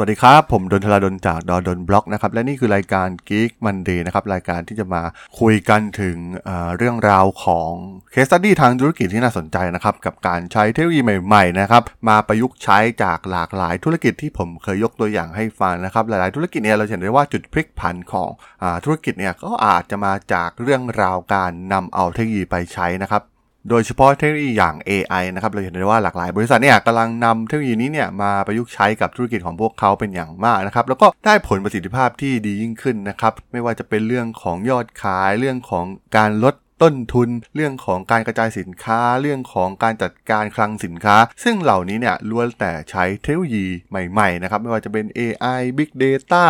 วัสดีครับ ผมดนทลาดนจากดอดนบล็อกนะครับและนี่คือรายการ Geek Monday นะครับรายการที่จะมาคุยกันถึงเเรื่องราวของcase study ทางธุรกิจที่น่าสนใจนะครับกับการใช้เทคโนโลยีใหม่ๆนะครับมาประยุกต์ใช้จากหลากหลายธุรกิจที่ผมเคยยกตัวอย่างให้ฟังนะครับหลายๆธุรกิจเนี่ยเราเห็นได้ว่าจุดพลิกผันของอธุรกิจเนี่ยก็อาจจะมาจากเรื่องราวการนำเอาเทคโนโลยีไปใช้นะครับ โดยเฉพาะเทคโนโลยีอย่าง AI นะครับเราเห็นได้ว่าหลากหลายบริษัทเนี่ยกำลังนำเทคโนโลยีนี้เนี่ยมาประยุกต์ใช้กับธุรกิจของพวกเขาเป็นอย่างมากนะครับแล้วก็ได้ผลประสิทธิภาพที่ดียิ่งขึ้นนะครับไม่ว่าจะเป็นเรื่องของยอดขายเรื่องของการลด ต้นทุน เรื่องของการกระจายสินค้า เรื่องของการจัดการคลังสินค้า ซึ่งเหล่านี้เนี่ยล้วนแต่ใช้เทคโนโลยีใหม่ๆนะครับไม่ว่าจะเป็น AI Big Data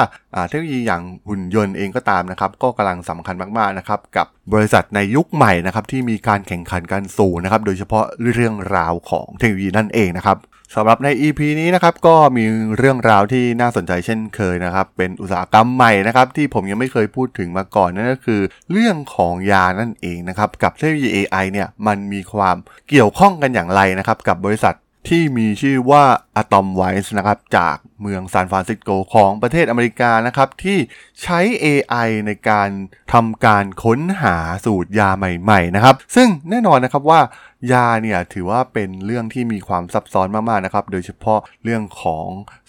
เทคโนโลยีอย่างหุ่นยนต์เองก็ตามนะครับก็กำลังสำคัญมากๆนะครับกับบริษัทในยุคใหม่นะครับที่มีการแข่งขันกันสูงนะครับโดยเฉพาะเรื่องราวของเทคโนโลยีนั่นเองนะครับ สำหรับใน EP นี้นะครับก็มีเรื่องราวที่น่าสนใจเช่นเคยนะครับ เป็นอุตสาหกรรมใหม่นะครับที่ผมยังไม่เคยพูดถึงมาก่อนนั่นก็คือ เรื่องของยานั่นเองนะครับกับเทคโนโลยี AI เนี่ยมันมีความเกี่ยวข้องกันอย่างไรนะครับกับบริษัทที่มีชื่อว่า Atom Wise นะครับจากเมืองซานฟรานซิสโกของประเทศอเมริกานะครับที่ใช้ AI ในการทำการค้นหาสูตรยาใหม่ๆนะครับซึ่งแน่นอนนะครับว่ายาเนี่ยถือว่าเป็นเรื่องที่มีความซับซ้อนมากๆนะครับโดยเฉพาะเรื่องของ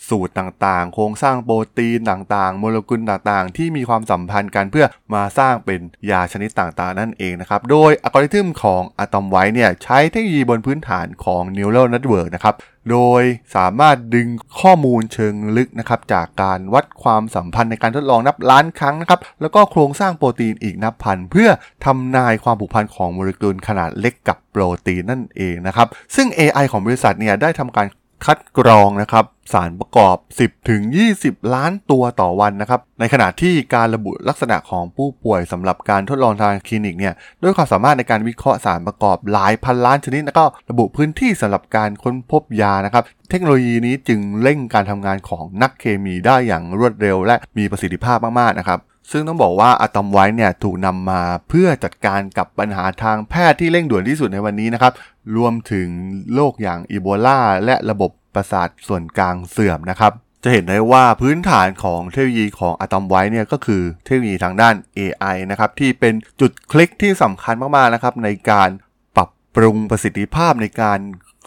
สูตรต่างๆ โครงสร้างโปรตีนต่างๆ โมเลกุลต่างๆ ที่มีความสัมพันธ์กันเพื่อมาสร้างเป็นยาชนิดต่างๆ นั่นเองนะครับโดยอัลกอริทึมของอะตอมไวเนี่ยใช้เทคโนโลยีบนพื้นฐานของ Neural Network นะครับ โดยสามารถดึงข้อมูลเชิงลึกนะครับจากการวัดความสัมพันธ์ในการทดลองนับล้านครั้งนะครับแล้วก็โครงสร้างโปรตีนอีกนับพัน เพื่อทำนายความผูกพันของโมเลกุลขนาดเล็กกับโปรตีนนั่นเองนะครับซึ่ง AI ของบริษัทเนี่ยได้ทำการ คัดกรองนะครับสารประกอบ 10ถึง20 ล้านตัวต่อวันนะครับในขณะที่การระบุลักษณะของผู้ป่วยสำหรับการทดลองทางคลินิกเนี่ยด้วยความสามารถในการวิเคราะห์สารประกอบหลายพันล้านชนิดแล้วก็ระบุพื้นที่สำหรับการค้นพบยานะครับเทคโนโลยีนี้จึงเร่งการทำงานของนักเคมีได้อย่างรวดเร็ว และมีประสิทธิภาพมากๆนะครับ ซึ่งต้องบอกว่าอะตอมไวท์เนี่ยถูกนำมาเพื่อจัดการกับปัญหาทางแพทย์ที่เร่งด่วนที่สุดในวันนี้นะครับ รวมถึงโรคอย่างอีโบลาและระบบประสาทส่วนกลางเสื่อมนะครับ จะเห็นได้ว่าพื้นฐานของเทคโนโลยีของอะตอมไวท์เนี่ยก็คือเทคโนโลยีทางด้าน AI นะครับที่เป็นจุดคลิกที่สำคัญมากๆนะครับในการปรับปรุงประสิทธิภาพในการ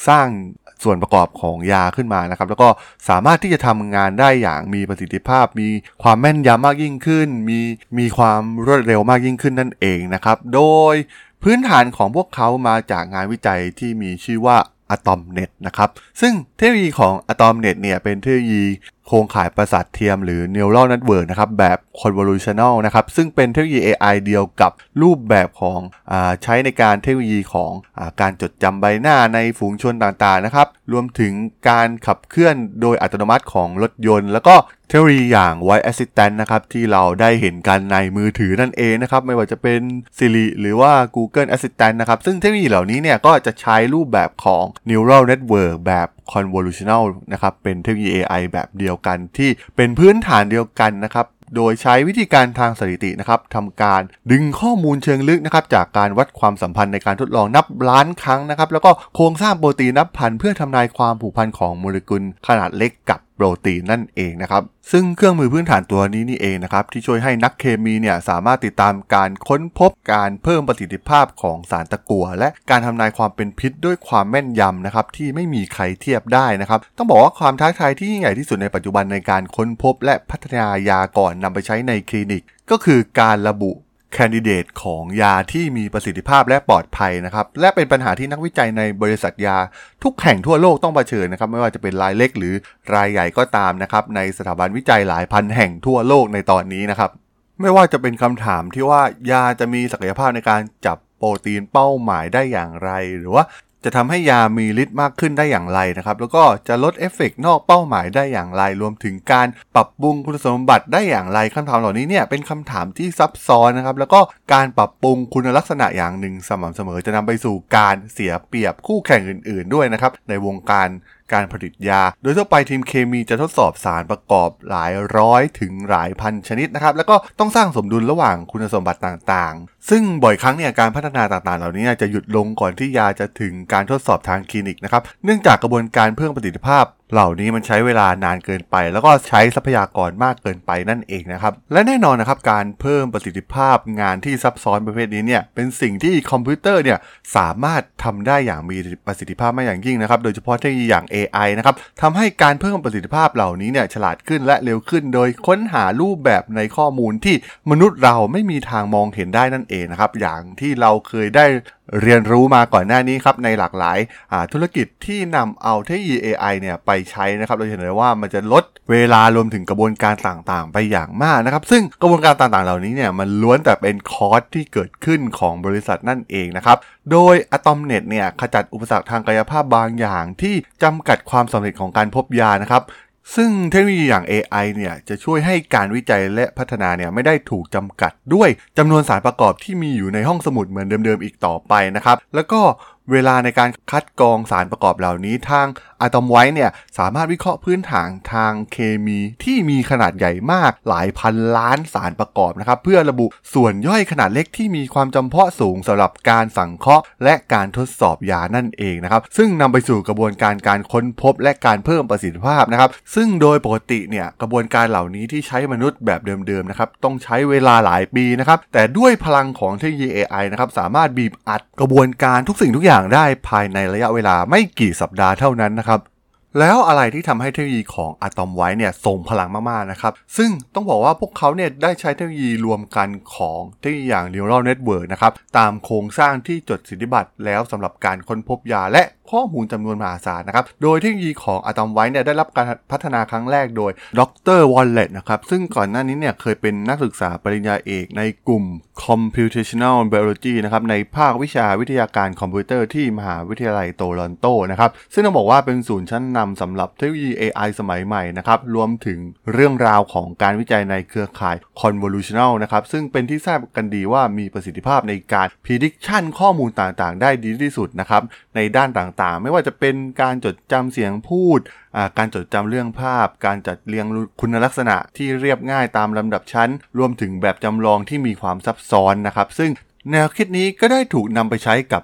สร้าง ส่วนประกอบของยาขึ้นมานะครับ แล้วก็สามารถที่จะทำงานได้อย่างมีประสิทธิภาพ มีความแม่นยำมากยิ่งขึ้น มีมีความรวดเร็วมากยิ่งขึ้นนั่นเองนะครับ โดยพื้นฐานของพวกเขามาจากงานวิจัยที่มีชื่อว่า อะตอมเน็ตนะครับ ซึ่งเทคโนโลยีของอะตอมเน็ตเนี่ยเป็นเทคโนโลยีโครงข่ายประสาทเทียมหรือ neural network นะครับแบบ convolutional นะครับซึ่งเป็นเทคโนโลยี AI เดียวกับรูปแบบของอใช้ในการเทคโนโลยีของอการจดจำใบหน้าในฝูงชนต่างๆนะครับรวมถึงการขับเคลื่อนโดยอัตโนมัติของรถยนต์ แล้วก็ เทคโนโลยีอย่าง Voice Assistant นะครับที่เราได้เห็นกันในมือถือนั่นเองนะครับไม่ว่าจะเป็น Siri หรือว่า Google Assistant นะครับซึ่งเทคโนโลยีเหล่านี้เนี่ยก็จะใช้รูปแบบของ neural network แบบ convolutional นะครับเป็นเทคโนโลยี AI แบบเดียวกันที่เป็นพื้นฐานเดียวกันนะครับโดยใช้วิธีการทางสถิตินะครับทำการดึงข้อมูลเชิงลึกนะครับจากการวัดความสัมพันธ์ในการทดลองนับล้านครั้งนะครับแล้วก็โครงสร้างโปรตีนนับพันเพื่อทำนายความผูกพันของโมเลกุลขนาดเล็กกับโปรตีนนั่นเองนะครับ ซึ่งเครื่องมือพื้นฐานตัวนี้นี่เองนะครับ ที่ช่วยให้นักเคมีเนี่ยสามารถติดตามการค้นพบการเพิ่มประสิทธิภาพของสารตะกั่วและการทำนายความเป็นพิษด้วยความแม่นยำนะครับ ที่ไม่มีใครเทียบได้นะครับ ต้องบอกว่าความท้าทายที่ยิ่งใหญ่ที่สุดในปัจจุบันในการค้นพบ และพัฒนายาก่อนนำไปใช้ในคลินิก ก็คือการระบุ แคนดิเดตของยาที่มีประสิทธิภาพและปลอดภัยนะครับ และเป็นปัญหาที่นักวิจัยในบริษัทยา ทุกแห่งทั่วโลกต้องเผชิญนะครับ ไม่ว่าจะเป็นรายเล็กหรือรายใหญ่ก็ตามนะครับ ในสถาบันวิจัยหลายพันแห่งทั่วโลกในตอนนี้นะครับ ไม่ว่าจะเป็นคำถามที่ว่ายาจะมีศักยภาพในการจับโปรตีนเป้าหมายได้อย่างไร หรือว่า จะทำให้ยามีฤทธิ์มากขึ้นได้อย่างไรนะครับ แล้วก็จะลดเอฟเฟกนอกเป้าหมายได้อย่างไร รวมถึงการปรับปรุงคุณสมบัติได้อย่างไรคำถามเหล่านี้เนี่ยเป็นคำถามที่ซับซ้อนนะครับ แล้วก็การปรับปรุงคุณลักษณะอย่างหนึ่งสม่ำเสมอจะนำไปสู่การเสียเปรียบคู่แข่งอื่น ๆ ด้วยนะครับในวงการ การผลิตยา โดยทั่วไปทีมเคมีจะทดสอบสารประกอบหลายร้อยถึงหลายพันชนิดนะครับ แล้วก็ต้องสร้างสมดุลระหว่างคุณสมบัติต่างๆ ซึ่งบ่อยครั้งเนี่ยการพัฒนาต่างๆ เหล่านี้จะหยุดลงก่อนที่ยาจะถึงการทดสอบทางคลินิกนะครับ เนื่องจากกระบวนการเพิ่มประสิทธิภาพ เหล่านี้มันใช้เวลานานเกินไป แล้วก็ใช้ทรัพยากรมากเกินไปนั่นเองนะครับ และแน่นอนนะครับการเพิ่มประสิทธิภาพงานที่ซับซ้อนประเภทนี้เนี่ยเป็นสิ่งที่คอมพิวเตอร์เนี่ยสามารถทำได้อย่างมีประสิทธิภาพมากอย่างยิ่งนะครับ โดยเฉพาะเทคโนโลยีอย่าง AI นะครับทำให้การเพิ่มประสิทธิภาพเหล่านี้เนี่ยฉลาดขึ้นและเร็วขึ้น โดยค้นหารูปแบบในข้อมูลที่มนุษย์เราไม่มีทางมองเห็นได้นั่นเองนะครับอย่างที่เราเคยได้เรียนรู้มาก่อนหน้านี้ครับในหลากหลายธุรกิจที่นำเอาเทคโนโลยี AI เนี่ยไปใช้นะครับเราเห็นเลยว่ามันจะลดเวลารวมถึงกระบวนการต่างๆ ไปอย่างมากนะครับ ซึ่งกระบวนการต่างๆ เหล่านี้เนี่ยมันล้วนแต่เป็นคอสที่เกิดขึ้นของบริษัทนั่นเองนะครับ โดย Atomnet เนี่ยขจัดอุปสรรคทางกายภาพบางอย่างที่จำกัดความสำเร็จของการพบยานะครับ ซึ่งเทคโนโลยีอย่าง AI เนี่ยจะช่วยให้การวิจัยและพัฒนาเนี่ยไม่ได้ถูกจำกัดด้วยจำนวนสารประกอบที่มีอยู่ในห้องสมุดเหมือนเดิมๆอีกต่อไปนะครับ แล้วก็ เวลาในการคัดกรองสารประกอบเหล่านี้ทางอะตอมไว้เนี่ยสามารถวิเคราะห์พื้นฐานทางเคมีที่มีขนาดใหญ่มากหลายพันล้านสารประกอบนะครับ เพื่อระบุส่วนย่อยขนาดเล็กที่มีความจำเพาะสูงสำหรับการสังเคราะห์ และการทดสอบยานั่นเองนะครับ ซึ่งนำไปสู่กระบวนการการค้นพบและการเพิ่มประสิทธิภาพนะครับ ซึ่งโดยปกติเนี่ยกระบวนการเหล่านี้ที่ใช้มนุษย์แบบเดิมๆนะครับต้องใช้เวลาหลายปีนะครับแต่ด้วยพลังของเทคโนโลยี AI นะครับสามารถบีบอัดกระบวนการทุกสิ่งทุกอย่างได้ภายในระยะเวลาไม่กี่สัปดาห์เท่านั้นนะครับ แล้วอะไรที่ทำให้เทคโนโลยีของ Atomwise เนี่ยทรงพลังมากๆนะครับ ซึ่งต้องบอกว่าพวกเขาเนี่ยได้ใช้เทคโนโลยีรวมกันของเทคโนโลยีอย่าง neural network นะครับ ตามโครงสร้างที่จดสิทธิบัตรแล้วสำหรับการค้นพบยาและข้อมูลจำนวนมหาศาลนะครับ โดยเทคโนโลยีของ Atomwise เนี่ยได้รับการพัฒนาครั้งแรกโดยดร. Wallach นะครับ ซึ่งก่อนหน้านี้เนี่ยเคยเป็นนักศึกษาปริญญาเอกในกลุ่ม computational biology นะครับในภาควิชาวิทยาการคอมพิวเตอร์ที่มหาวิทยาลัยโตรอนโตนะครับ ซึ่งต้องบอกว่าเป็นศูนย์ชั้นนำสำหรับเทคโนโลยี AI สมัยใหม่นะครับ รวมถึงเรื่องราวของการวิจัยในเครือข่าย convolutional นะครับ ซึ่งเป็นที่ทราบกันดีว่ามีประสิทธิภาพในการ prediction ข้อมูลต่างๆ ได้ดีที่สุดนะครับในด้านต่างๆ ไม่ว่าจะเป็นการจดจำเสียงพูด การจดจำเรื่องภาพ การจัดเรียงคุณลักษณะที่เรียบง่ายตามลำดับชั้น รวมถึงแบบจำลองที่มีความซับซ้อนนะครับ ซึ่งแนวคิดนี้ก็ได้ถูกนำไปใช้กับ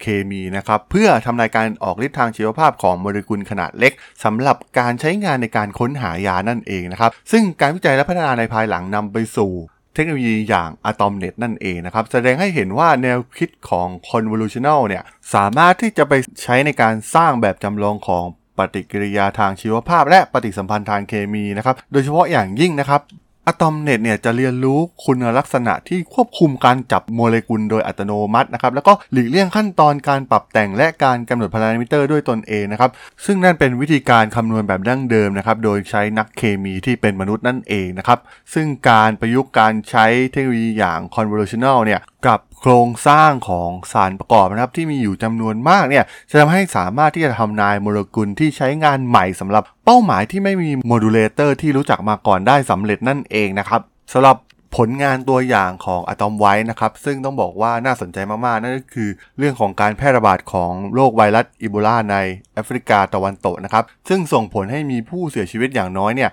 เคมีนะครับเพื่อทำลายการออกฤทธิ์ทางชีวภาพของโมเลกุลขนาดเล็กสำหรับการใช้งานในการค้นหายานั่นเองนะครับ ซึ่งการวิจัยและพัฒนาในภายหลังนำไปสู่ เทคโนโลยีอย่าง AtomNet นั่นเองนะครับ แสดงให้เห็นว่าแนวคิดของ Convolutional เนี่ย สามารถที่จะไปใช้ในการสร้างแบบจำลองของปฏิกิริยาทางชีวภาพ และปฏิสัมพันธ์ทางเคมีนะครับ โดยเฉพาะอย่างยิ่งนะครับ AtomNet เนี่ยจะเรียนรู้คุณลักษณะที่ควบคุมการจับโมเลกุลโดยอัตโนมัตินะครับแล้วก็หลีกเลี่ยงขั้นตอนการปรับแต่งและการกำหนดพารามิเตอร์ด้วยตนเองนะครับซึ่งนั่นเป็นวิธีการคำนวณแบบดั้งเดิมนะครับโดยใช้นักเคมีที่เป็นมนุษย์นั่นเองนะครับซึ่งการประยุกต์การใช้เทคโนโลยีอย่าง convolutional เนี่ยกับ โครงสร้างของสารประกอบนะครับที่มีอยู่จำนวนมากเนี่ยจะทำให้สามารถที่จะทำนายโมเลกุลที่ใช้งานใหม่สำหรับเป้าหมายที่ไม่มี modulator ที่รู้จักมาก่อนได้สำเร็จนั่นเองนะครับสำหรับ ผลงานตัวอย่างของ Atomwise นะครับ ซึ่งต้องบอกว่าน่าสนใจมาก ๆ นั่นก็คือ เรื่องของการแพร่ระบาดของโรคไวรัสอีโบลาในแอฟริกาตะวันตกนะครับ ซึ่งส่งผลให้มีผู้เสียชีวิตอย่างน้อยเนี่ย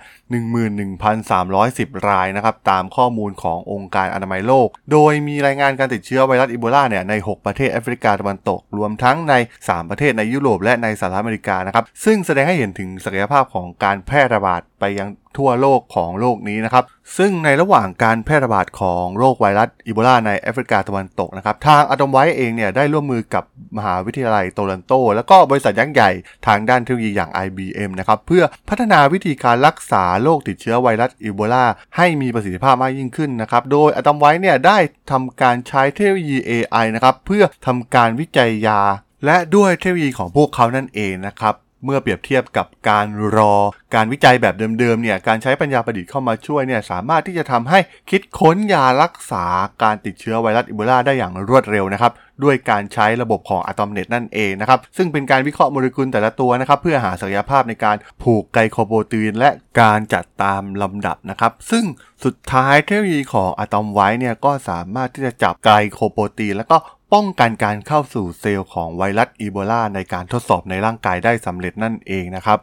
11,310 รายนะครับ ตามข้อมูลขององค์การอนามัยโลก โดยมีรายงานการติดเชื้อไวรัสอีโบลาเนี่ยใน 6 ประเทศแอฟริกาตะวันตก รวมทั้งใน 3 ประเทศในยุโรปและในสหรัฐอเมริกานะครับซึ่งแสดงให้เห็นถึงศักยภาพของการแพร่ระบาดไปยัง ทั่วโลกของโลกนี้นะครับ ซึ่งในระหว่างการแพร่ระบาดของโรคไวรัสอีโบลาในแอฟริกาตะวันตกนะครับ ทางอะตอมไว้เองเนี่ยได้ร่วมมือกับมหาวิทยาลัยโตลันโต แล้วก็บริษัทยักษ์ใหญ่ทางด้านเทคโนโลยีอย่าง IBM นะครับเพื่อพัฒนาวิธีการรักษาโรคติดเชื้อไวรัสอีโบลาให้มีประสิทธิภาพมากยิ่งขึ้นนะครับ โดยอะตอมไว้เนี่ยได้ทำการใช้เทคโนโลยี AI นะครับเพื่อทำการวิจัยยาและด้วยเทคโนโลยีของพวกเขานั่นเองนะครับ เมื่อเปรียบเทียบกับการรอ การวิจัยแบบเดิมๆเนี่ยการใช้ปัญญาประดิษฐ์เข้ามาช่วยเนี่ยสามารถที่จะทำให้คิดค้นยารักษาการติดเชื้อไวรัสอีโบลาได้อย่างรวดเร็วนะครับด้วยการใช้ระบบของอะตอมเน็ตนั่นเองนะครับซึ่งเป็นการวิเคราะห์โมเลกุลแต่ละตัวนะครับเพื่อหาศักยภาพในการผูกไกลโคโปรตีน และการจัดตามลำดับนะครับซึ่งสุดท้ายเทคโนโลยีของอะตอมไว้เนี่ยก็สามารถที่จะจับไกลโคโปรตีน แล้วก็ ป้องกันการเข้าสู่เซลล์ของไวรัสอีโบลาในการทดสอบในร่างกายได้สำเร็จนั่นเองนะครับ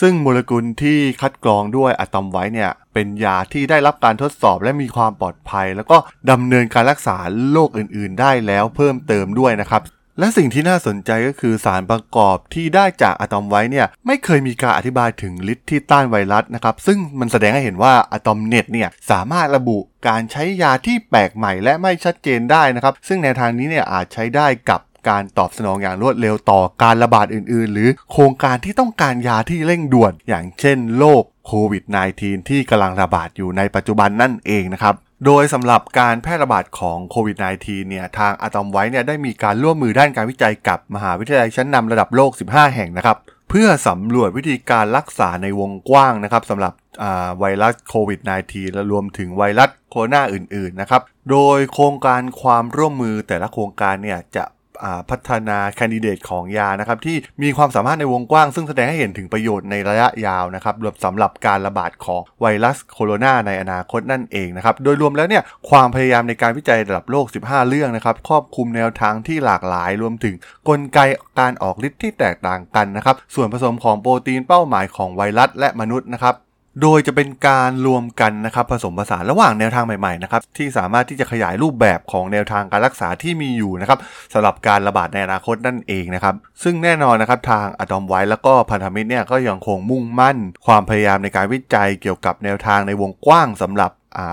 ซึ่งโมเลกุลที่คัดกรองด้วยอะตอมไว้เนี่ย เป็นยาที่ได้รับการทดสอบและมีความปลอดภัย แล้วก็ดำเนินการรักษาโรคอื่น ๆ ได้แล้วเพิ่มเติมด้วยนะครับ และสิ่งที่น่าสนใจก็คือสารประกอบที่ได้จากอะตอมไว้เนี่ยไม่เคยมีการอธิบายถึงฤทธิ์ที่ต้านไวรัสนะครับซึ่งมันแสดงให้เห็นว่าอะตอมเน็ตเนี่ยสามารถระบุการใช้ยาที่แปลกใหม่และไม่ชัดเจนได้นะครับซึ่งแนวทางนี้เนี่ยอาจใช้ได้กับการตอบสนองอย่างรวดเร็วต่อการระบาดอื่น ๆ หรือโครงการที่ต้องการยาที่เร่งด่วน อย่างเช่นโรคโควิด -19 ที่กำลังระบาดอยู่ในปัจจุบันนั่นเองนะครับ โดยสำหรับการแพร่ระบาดของโควิด -19 เนี่ยทางอะตอมไว้เนี่ยได้มีการร่วมมือด้านการวิจัยกับมหาวิทยาลัยชั้นนำระดับโลก 15 แห่งนะครับ เพื่อสำรวจวิธีการรักษาในวงกว้างนะครับสำหรับไวรัสโควิด -19 และรวมถึงไวรัสโคโรนาอื่นๆนะครับ โดยโครงการความร่วมมือแต่ละโครงการเนี่ยจะ พัฒนาแคนดิเดตของยานะครับที่มีความสามารถในวงกว้าง ซึ่งแสดงให้เห็นถึงประโยชน์ในระยะยาวนะครับรวมสำหรับการระบาดของไวรัสโคโรนาในอนาคตนั่นเองนะครับโดยรวมแล้วเนี่ยความพยายามในการวิจัยระดับโลก 15 เรื่องนะครับครอบคลุมแนวทางที่หลากหลาย รวมถึงกลไกการออกฤทธิ์ที่แตกต่างกันนะครับส่วนผสมของโปรตีนเป้าหมายของไวรัสและมนุษย์นะครับ โดยจะเป็นการรวมกันนะครับผสมผสานระหว่างแนวทางใหม่ๆนะครับที่สามารถที่จะขยายรูปแบบของแนวทางการรักษาที่มีอยู่นะครับสำหรับการระบาดในอนาคตนั่นเองนะครับซึ่งแน่นอนนะครับทางอะตอมไว้แล้วก็พันธมิตรเนี่ยก็ยังคงมุ่งมั่น ความพยายามในการวิจัยเกี่ยวกับแนวทางในวงกว้างสำหรับ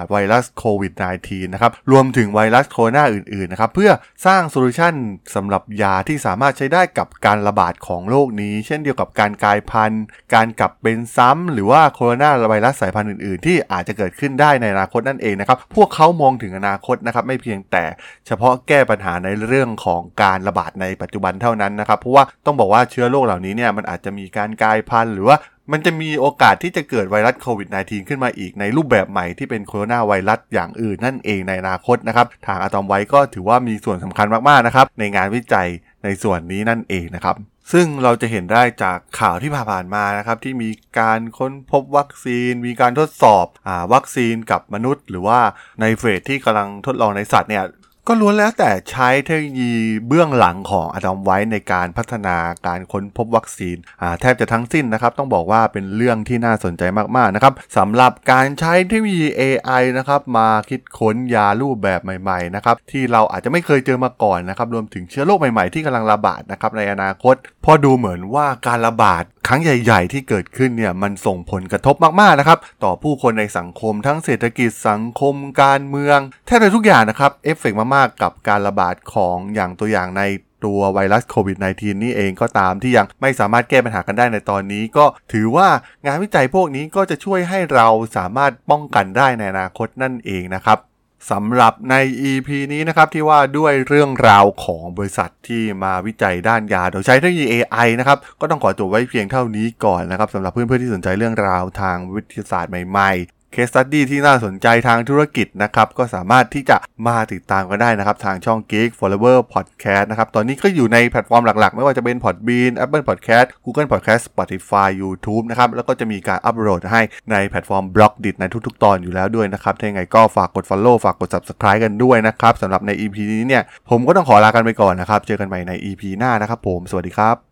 ไวรัสโควิด -19 นะครับ รวมถึงไวรัสโคโรนาอื่นๆ นะครับ เพื่อสร้างโซลูชันสำหรับยาที่สามารถใช้ได้กับการระบาดของโรคนี้ เช่นเดียวกับการกลายพันธุ์ การกลับเป็นซ้ำ หรือว่าโคโรนาไวรัสสายพันธุ์อื่นๆ ที่อาจจะเกิดขึ้นได้ในอนาคตนั่นเองนะครับ พวกเขามองถึงอนาคตนะครับ ไม่เพียงแต่เฉพาะแก้ปัญหาในเรื่องของการระบาดในปัจจุบันเท่านั้นนะครับ เพราะว่าต้องบอกว่าเชื้อโรคเหล่านี้เนี่ยมันอาจจะมีการกลายพันธุ์หรือว่า มันจะมีโอกาสที่จะเกิดไวรัสโควิด -19 ขึ้นมาอีกในรูปแบบใหม่ที่เป็นโคโรนาไวรัสอย่างอื่นนั่นเองในอนาคตนะครับ ทางอะตอมไว้ก็ถือว่ามีส่วนสำคัญมากๆนะครับ ในงานวิจัยในส่วนนี้นั่นเองนะครับ ซึ่งเราจะเห็นได้จากข่าวที่ผ่านมานะครับ ที่มีการค้นพบวัคซีน มีการทดสอบอวัคซีนกับมนุษย์ หรือว่าในเฟสที่กำลังทดลองในสัตว์เนี่ย ก็ล้วนแล้วแต่ใช้เทคโนโลยีเบื้องหลังของอะตอมไว้ในการพัฒนาการค้นพบวัคซีนแทบจะทั้งสิ้นนะครับ ต้องบอกว่าเป็นเรื่องที่น่าสนใจมากๆนะครับสำหรับการใช้เทคโนโลยี AI นะครับมาคิดค้นยารูปแบบใหม่ๆนะครับที่เราอาจจะไม่เคยเจอมาก่อนนะครับรวมถึงเชื้อโรคใหม่ๆที่กำลังระบาดนะครับในอนาคต พอดูเหมือนว่าการระบาด ครั้งใหญ่ๆ ที่เกิดขึ้นเนี่ยมันส่งผลกระทบมากๆนะครับ ต่อผู้คนในสังคมทั้งเศรษฐกิจสังคมการเมืองแทบจะทุกอย่างนะครับเอฟเฟกมากๆ กับการระบาดของอย่างตัวอย่างในตัวไวรัสโควิด -19 นี่เองก็ตามที่ยังไม่สามารถแก้ปัญหากันได้ในตอนนี้ ก็ถือว่างานวิจัยพวกนี้ก็จะช่วยให้เราสามารถป้องกันได้ในอนาคตนั่นเองนะครับ สำหรับใน EP นี้นะครับที่ว่าด้วยเรื่องราวของบริษัทที่มาวิจัยด้านยา โดยใช้เทคโนโลยี AI นะครับก็ต้องขอจบไว้เพียงเท่านี้ก่อนนะครับสำหรับเพื่อนๆที่สนใจเรื่องราวทางวิทยาศาสตร์ใหม่ case study ที่น่าสนใจทางธุรกิจนะครับ ก็สามารถที่จะมาติดตามกันได้นะครับ ทางช่อง Geek Forever Podcast นะครับ ตอนนี้ก็อยู่ในแพลตฟอร์มหลักๆ ไม่ว่าจะเป็น Podbean Apple Podcast Google Podcast Spotify YouTube นะครับ แล้วก็จะมีการอัปโหลดให้ในแพลตฟอร์ม Blockdit ในทุกๆ ตอนอยู่แล้วด้วยนะครับ ถ้าอย่างไรก็ฝากกด Follow ฝากกด Subscribe กันด้วยนะครับสำหรับใน EP นี้เนี่ยผมก็ต้องขอลากันไปก่อนนะครับเจอกันใหม่ใน EP หน้านะครับผมสวัสดีครับ